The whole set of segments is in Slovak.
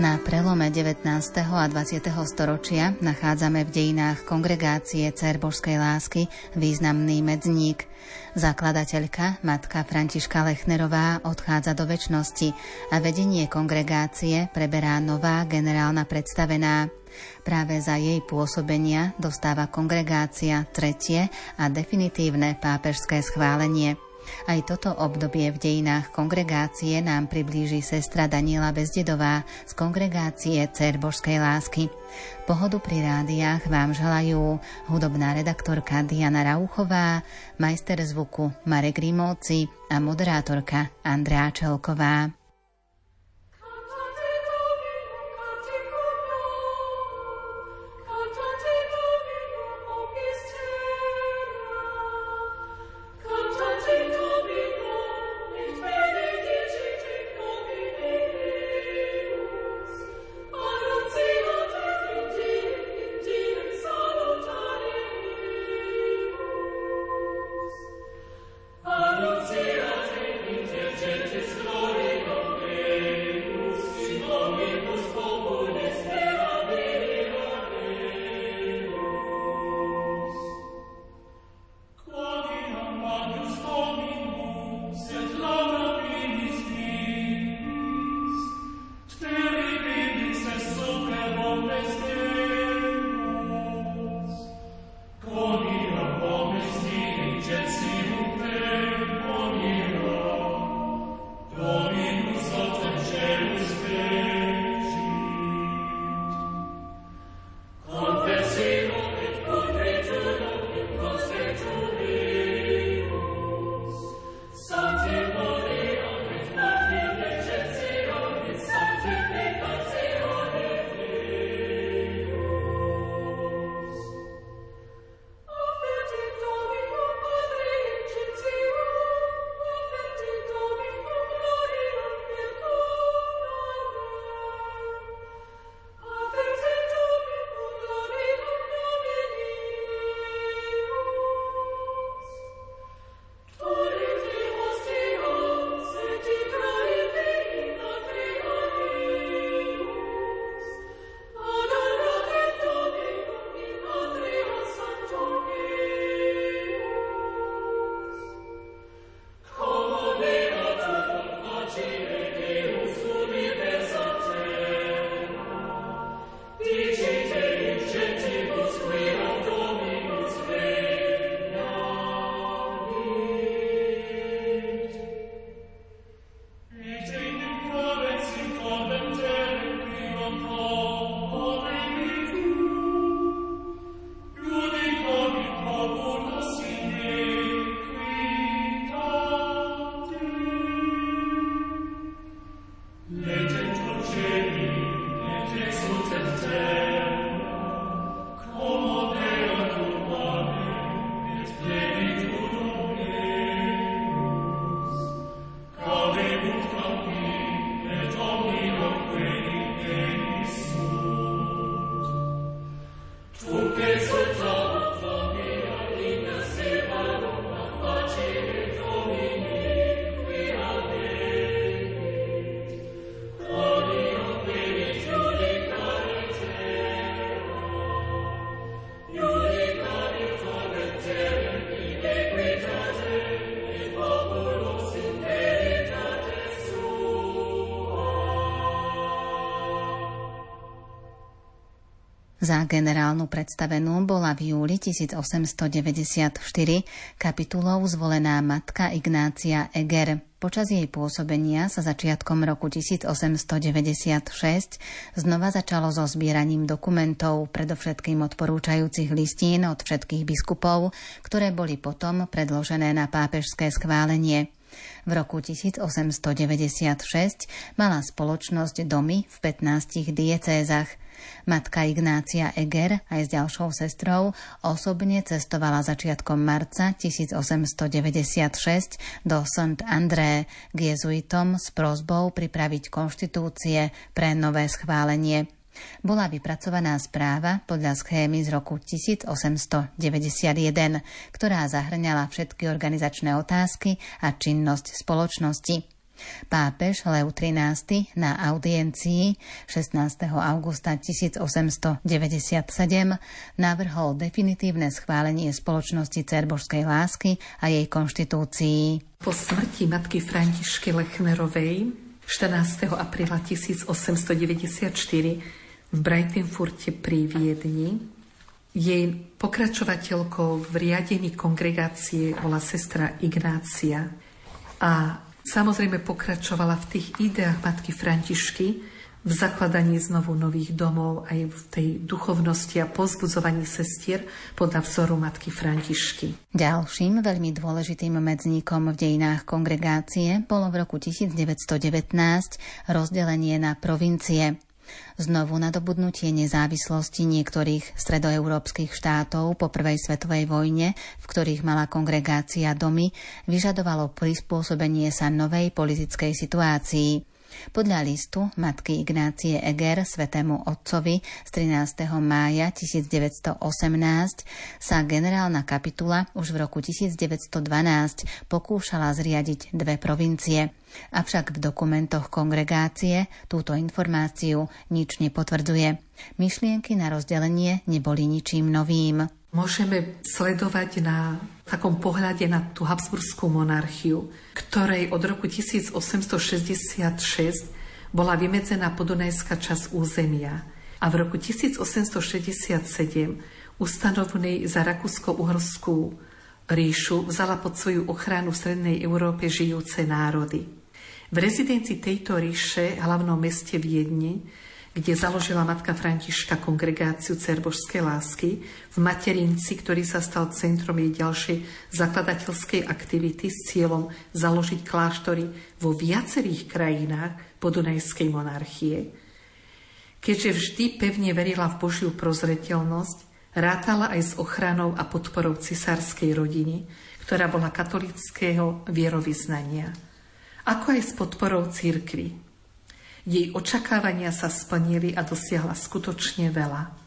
Na prelome 19. a 20. storočia nachádzame v dejinách kongregácie Cer Božskej lásky významný medzník. Zakladateľka, matka Františka Lechnerová, odchádza do väčšnosti a vedenie kongregácie preberá nová generálna predstavená. Práve za jej pôsobenia dostáva kongregácia tretie a definitívne pápežské schválenie. Aj toto obdobie v dejinách kongregácie nám priblíži sestra Daniela Bezdedová z kongregácie Cer Božskej lásky. Pohodu pri rádiách vám želajú hudobná redaktorka Diana Rauchová, majster zvuku Marek Rímovci a moderátorka Andrea Čelková. Za generálnu predstavenú bola v júli 1894 kapitulou zvolená matka Ignácia Eger. Počas jej pôsobenia sa začiatkom roku 1896 znova začalo so zbieraním dokumentov, predovšetkým odporúčajúcich listín od všetkých biskupov, ktoré boli potom predložené na pápežské schválenie. V roku 1896 mala spoločnosť domy v 15 diecézach – Matka Ignácia Eger aj s ďalšou sestrou osobne cestovala začiatkom marca 1896 do St. André k jezuitom s prozbou pripraviť konštitúcie pre nové schválenie. Bola vypracovaná správa podľa schémy z roku 1891, ktorá zahrňala všetky organizačné otázky a činnosť spoločnosti. Pápež Leu XIII na audiencii 16. augusta 1897 navrhol definitívne schválenie spoločnosti Cerbožskej lásky a jej konštitúcii. Po smrti matky Františky Lechnerovej 14. apríla 1894 v Breitenfurte pri Viedni jej pokračovateľkou v riadení kongregácie bola sestra Ignácia a samozrejme pokračovala v tých ideách matky Františky, v zakladaní znovu nových domov, aj v tej duchovnosti a pozbudzovaní sestier podľa vzoru matky Františky. Ďalším veľmi dôležitým medzníkom v dejinách kongregácie bolo v roku 1919 rozdelenie na provincie. Znovu nadobudnutie nezávislosti niektorých stredoeurópskych štátov po prvej svetovej vojne, v ktorých mala kongregácia domy, vyžadovalo prispôsobenie sa novej politickej situácii. Podľa listu matky Ignácie Eger svetému otcovi z 13. mája 1918 sa generálna kapitula už v roku 1912 pokúšala zriadiť dve provincie. Avšak v dokumentoch kongregácie túto informáciu nič nepotvrdzuje. Myšlienky na rozdelenie neboli ničím novým. Môžeme sledovať na takom pohľade na tú Habsburskú monarchiu, ktorej od roku 1866 bola vymedzená podunajská časť územia a v roku 1867 ustanovnej za Rakúsko-Uhorskú ríšu vzala pod svoju ochranu v Strednej Európe žijúce národy. V rezidencii tejto ríše, hlavnom meste Viedni, kde založila matka Františka kongregáciu Cerbožskej lásky v Materinci, ktorý sa stal centrom jej ďalšej zakladateľskej aktivity s cieľom založiť kláštory vo viacerých krajinách podunajskej monarchie. Keďže vždy pevne verila v Božiu prozreteľnosť, rátala aj s ochranou a podporou cisárskej rodiny, ktorá bola katolického vierovýznania, ako aj s podporou církvy, jej očakávania sa splnili a dosiahla skutočne veľa.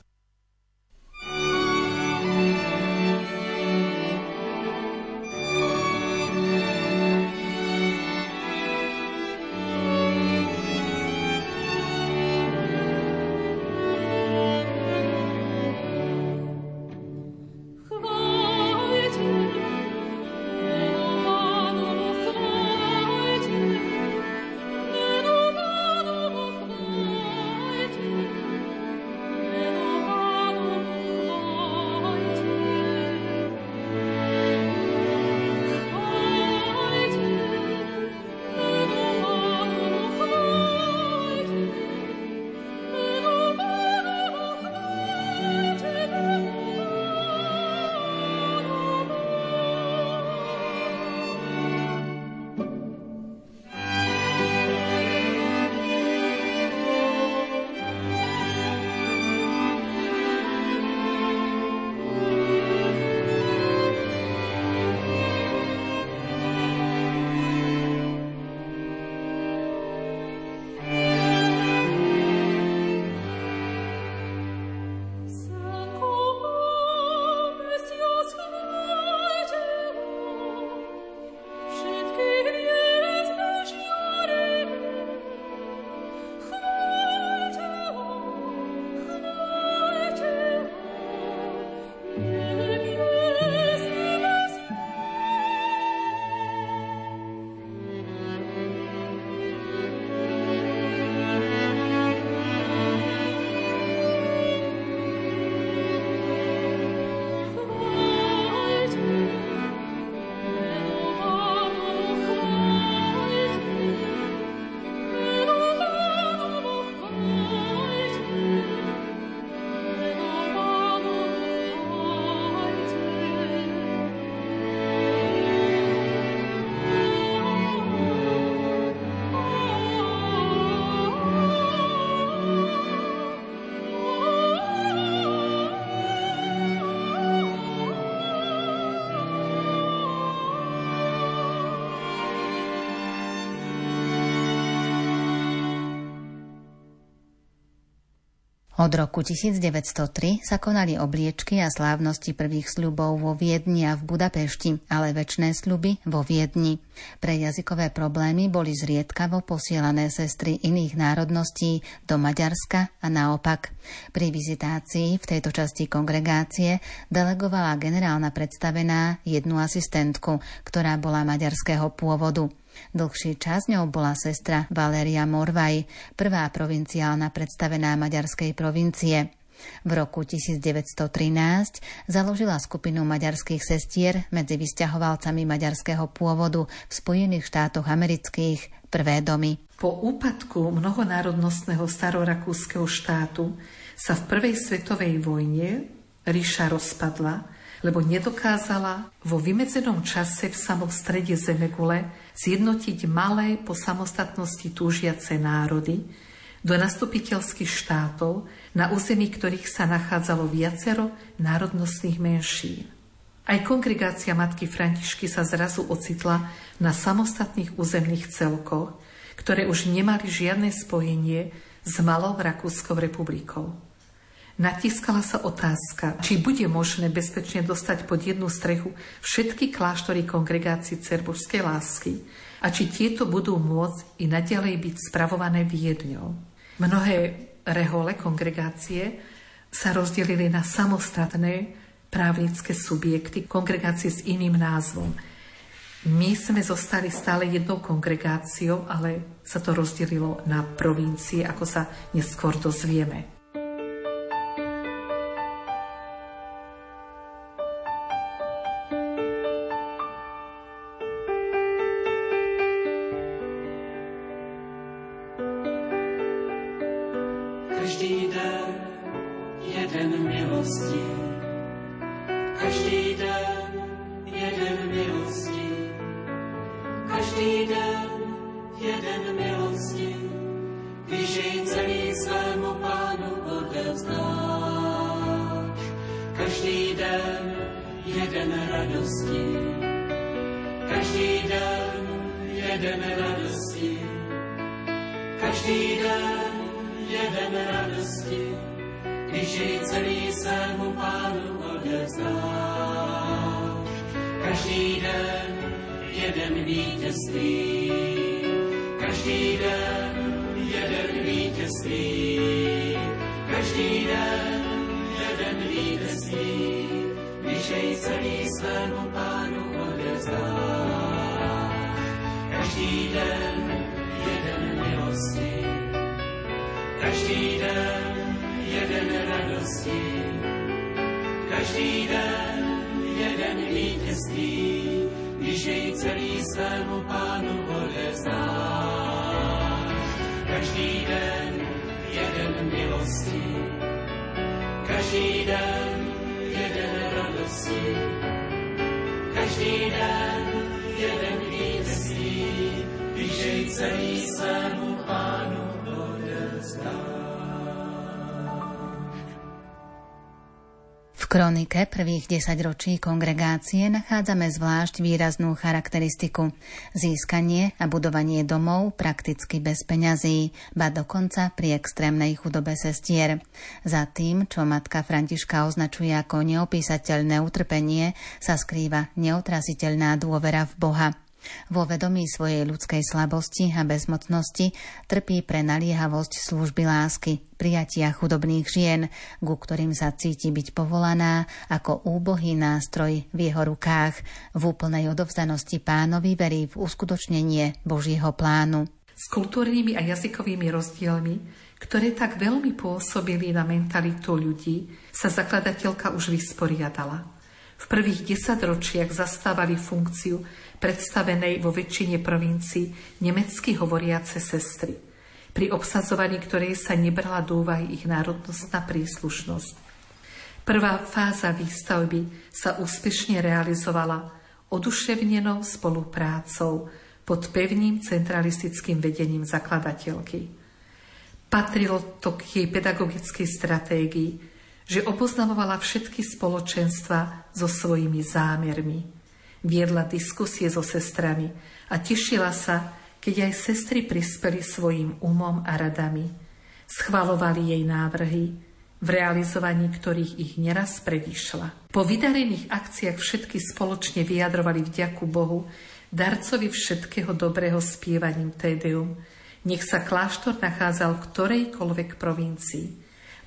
Od roku 1903 sa konali obliečky a slávnosti prvých sľubov vo Viedni a v Budapešti, ale väčšné sľuby vo Viedni. Pre jazykové problémy boli zriedkavo posielané sestry iných národností do Maďarska a naopak. Pri vizitácii v tejto časti kongregácie delegovala generálna predstavená jednu asistentku, ktorá bola maďarského pôvodu. Dlhší čas ňou bola sestra Valéria Morvaj, prvá provinciálna predstavená maďarskej provincie. V roku 1913 založila skupinu maďarských sestier medzi vysťahovalcami maďarského pôvodu v Spojených štátoch amerických prvé domy. Po úpadku mnohonárodnostného starorakúskeho štátu sa v prvej svetovej vojne ríša rozpadla lebo nedokázala vo vymedzenom čase v samom strede Zemegule zjednotiť malé po samostatnosti túžiace národy do nastupiteľských štátov, na území ktorých sa nachádzalo viacero národnostných menšín. Aj kongregácia matky Františky sa zrazu ocitla na samostatných územných celkoch, ktoré už nemali žiadne spojenie s malou Rakúskou republikou. Natiskala sa otázka, či bude možné bezpečne dostať pod jednu strechu všetky kláštory kongregácií Cerbožskej lásky a či tieto budú môcť i naďalej byť spravované Viedňou. Mnohé rehole kongregácie sa rozdelili na samostatné právnické subjekty, kongregácie s iným názvom. My sme zostali stále jednou kongregáciou, ale sa to rozdelilo na provincie, ako sa neskôr dozvieme. Každý den jeden milostí, každý den jeden milostí, každý den jeden milosti, když jej celý svému pánu odevzdáš. Každý den jeden radosti, každý den jeden radosti, každý den jeden radosti, když jej celý svému pánu odevzdáš. Každý den jeden vítězství, každý den jeden vítězství, každý den jeden vítězství, když jej celý svému pánu odevzdáš. Každý den jeden milosti, každý den jeden radosti, každý den jeden vítězství, když jej celý svému pánu odevzdáš. Každý den jeden milosti, každý den jeden radosti, každý den jeden vítězství, když jej celý svému pánu kronike prvých desaťročí kongregácie nachádzame zvlášť výraznú charakteristiku. Získanie a budovanie domov prakticky bez peňazí, ba dokonca pri extrémnej chudobe sestier. Za tým, čo matka Františka označuje ako neopísateľné utrpenie, sa skrýva neotraziteľná dôvera v Boha – vo vedomí svojej ľudskej slabosti a bezmocnosti trpí pre naliehavosť služby lásky, prijatia chudobných žien, ku ktorým sa cíti byť povolaná ako úbohý nástroj v jeho rukách, v úplnej odovzdanosti pánovi verí v uskutočnenie Božieho plánu. S kultúrnymi a jazykovými rozdielmi, ktoré tak veľmi pôsobili na mentalitu ľudí, sa zakladateľka už vysporiadala. V prvých desaťročiach zastávali funkciu predstavenej vo väčšine provincií nemecky hovoriace sestry, pri obsadzovaní ktorej sa nebrala do úvahy ich národnostná príslušnosť. Prvá fáza výstavby sa úspešne realizovala oduševnenou spoluprácou pod pevným centralistickým vedením zakladateľky. Patrilo to k jej pedagogickej stratégii, že oboznamovala všetky spoločenstva so svojimi zámermi, Viedla diskusie so sestrami a tešila sa, keď aj sestry prispeli svojim umom a radami. Schvalovali jej návrhy, v realizovaní ktorých ich neraz predišla. Po vydarených akciách všetky spoločne vyjadrovali vďaku Bohu, darcovi všetkého dobrého spievaním Tédeum. Nech sa kláštor nachádzal v ktorejkoľvek provincii.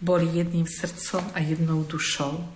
Boli jedným srdcom a jednou dušou.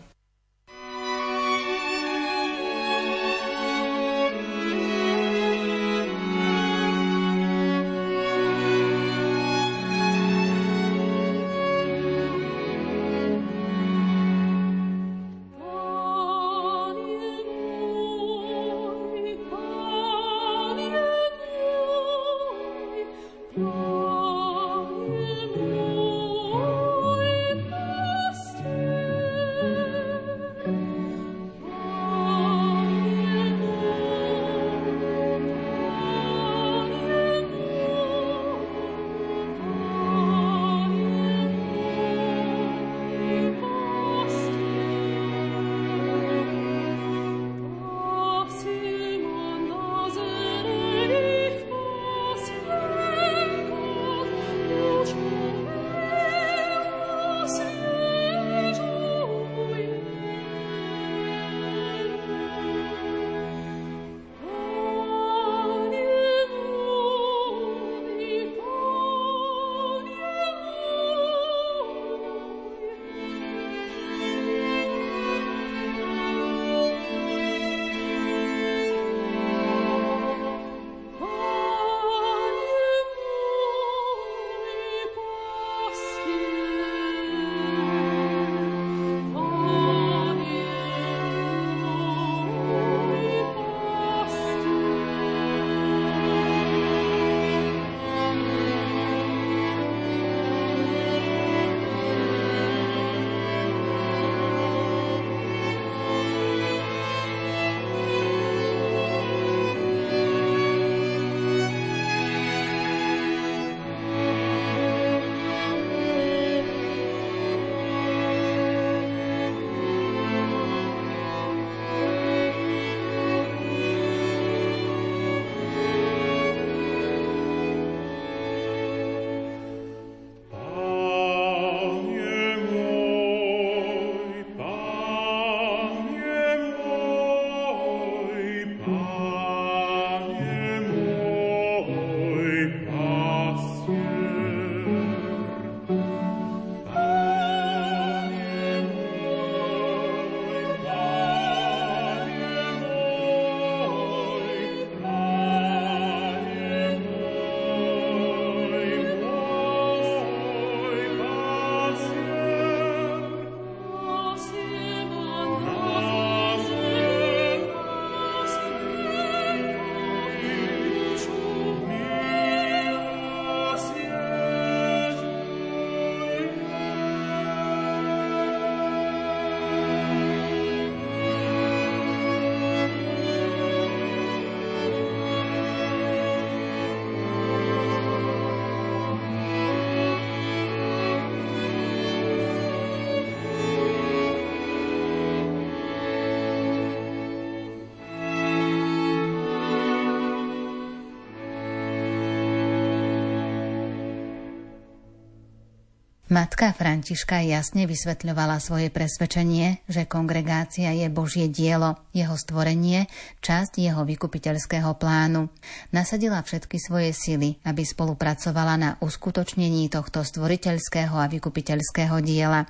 Matka Františka jasne vysvetľovala svoje presvedčenie, že kongregácia je Božie dielo, jeho stvorenie, časť jeho vykupiteľského plánu. Nasadila všetky svoje sily, aby spolupracovala na uskutočnení tohto stvoriteľského a vykupiteľského diela.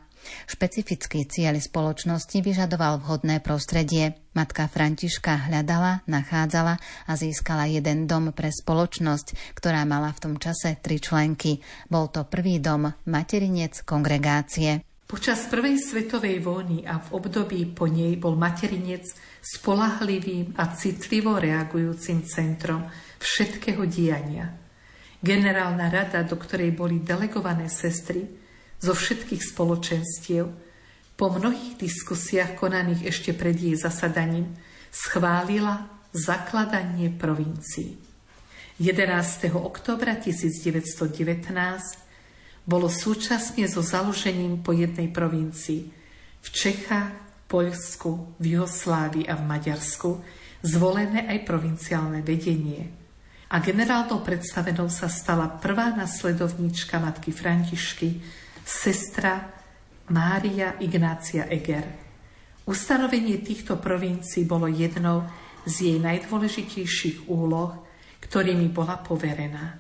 Špecifický cieľ spoločnosti vyžadoval vhodné prostredie. Matka Františka hľadala, nachádzala a získala jeden dom pre spoločnosť, ktorá mala v tom čase tri členky. Bol to prvý dom, materinec kongregácie. Počas prvej svetovej vojny a v období po nej bol materinec spolahlivým a citlivo reagujúcim centrom všetkého diania. Generálna rada, do ktorej boli delegované sestry, zo všetkých spoločenstiev, po mnohých diskusiách konaných ešte pred jej zasadaním, schválila zakladanie provincií. 11. oktobra 1919 bolo súčasne so založením po jednej provincii v Čechách, Poľsku, v Juhoslávii a v Maďarsku zvolené aj provinciálne vedenie. A generálnou predstavenou sa stala prvá nasledovníčka matky Františky, sestra Mária Ignácia Eger. Ustanovenie týchto provincií bolo jednou z jej najdôležitejších úloh, ktorými bola poverená.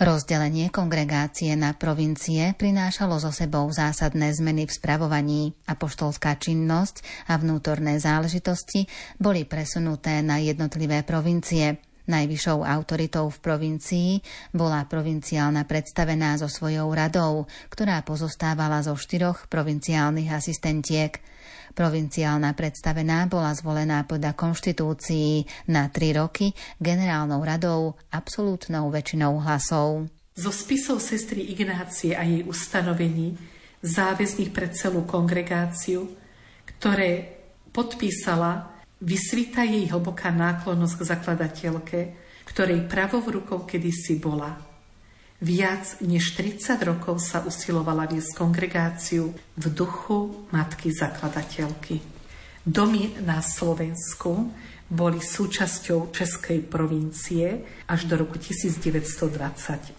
Rozdelenie kongregácie na provincie prinášalo so sebou zásadné zmeny v spravovaní. Apoštolská činnosť a vnútorné záležitosti boli presunuté na jednotlivé provincie. Najvyššou autoritou v provincii bola provinciálna predstavená so svojou radou, ktorá pozostávala zo štyroch provinciálnych asistentiek – Provinciálna predstavená bola zvolená podľa konštitúcií na tri roky generálnou radou absolútnou väčšinou hlasov. Zo spisov sestry Ignácie a jej ustanovení záväzných pre celú kongregáciu, ktoré podpísala, vysvíta jej hlboká náklonnosť k zakladateľke, ktorej pravou rukou kedysi bola. Viac než 30 rokov sa usilovala viesť kongregáciu v duchu matky zakladateľky. Domy na Slovensku boli súčasťou Českej provincie až do roku 1927.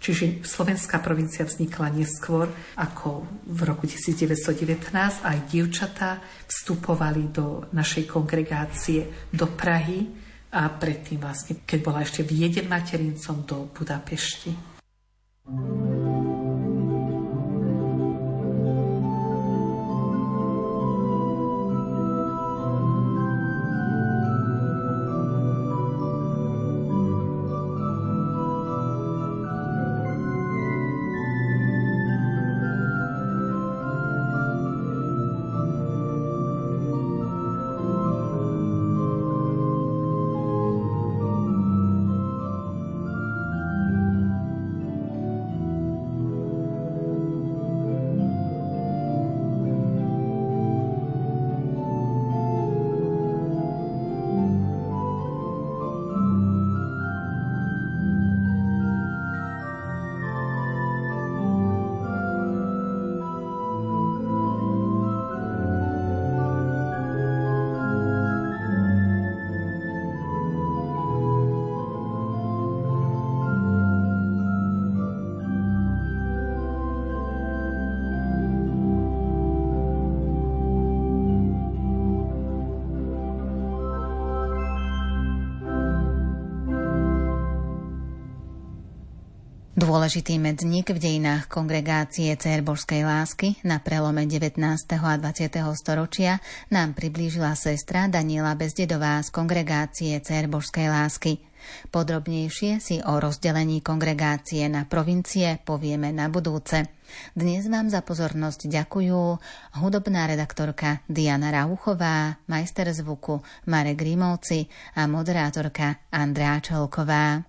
Čiže slovenská provincia vznikla neskôr ako v roku 1919. Aj dievčatá vstupovali do našej kongregácie do Prahy a predtým vlastne, keď bola ešte Vieden materincom do Budapešti. Dôležitý medzník v dejinách kongregácie Cérbožskej lásky na prelome 19. a 20. storočia nám priblížila sestra Daniela Bezdedová z kongregácie Cérbožskej lásky. Podrobnejšie si o rozdelení kongregácie na provincie povieme na budúce. Dnes vám za pozornosť ďakujú hudobná redaktorka Diana Rauchová, majster zvuku Marek Grimovci a moderátorka Andrea Čelková.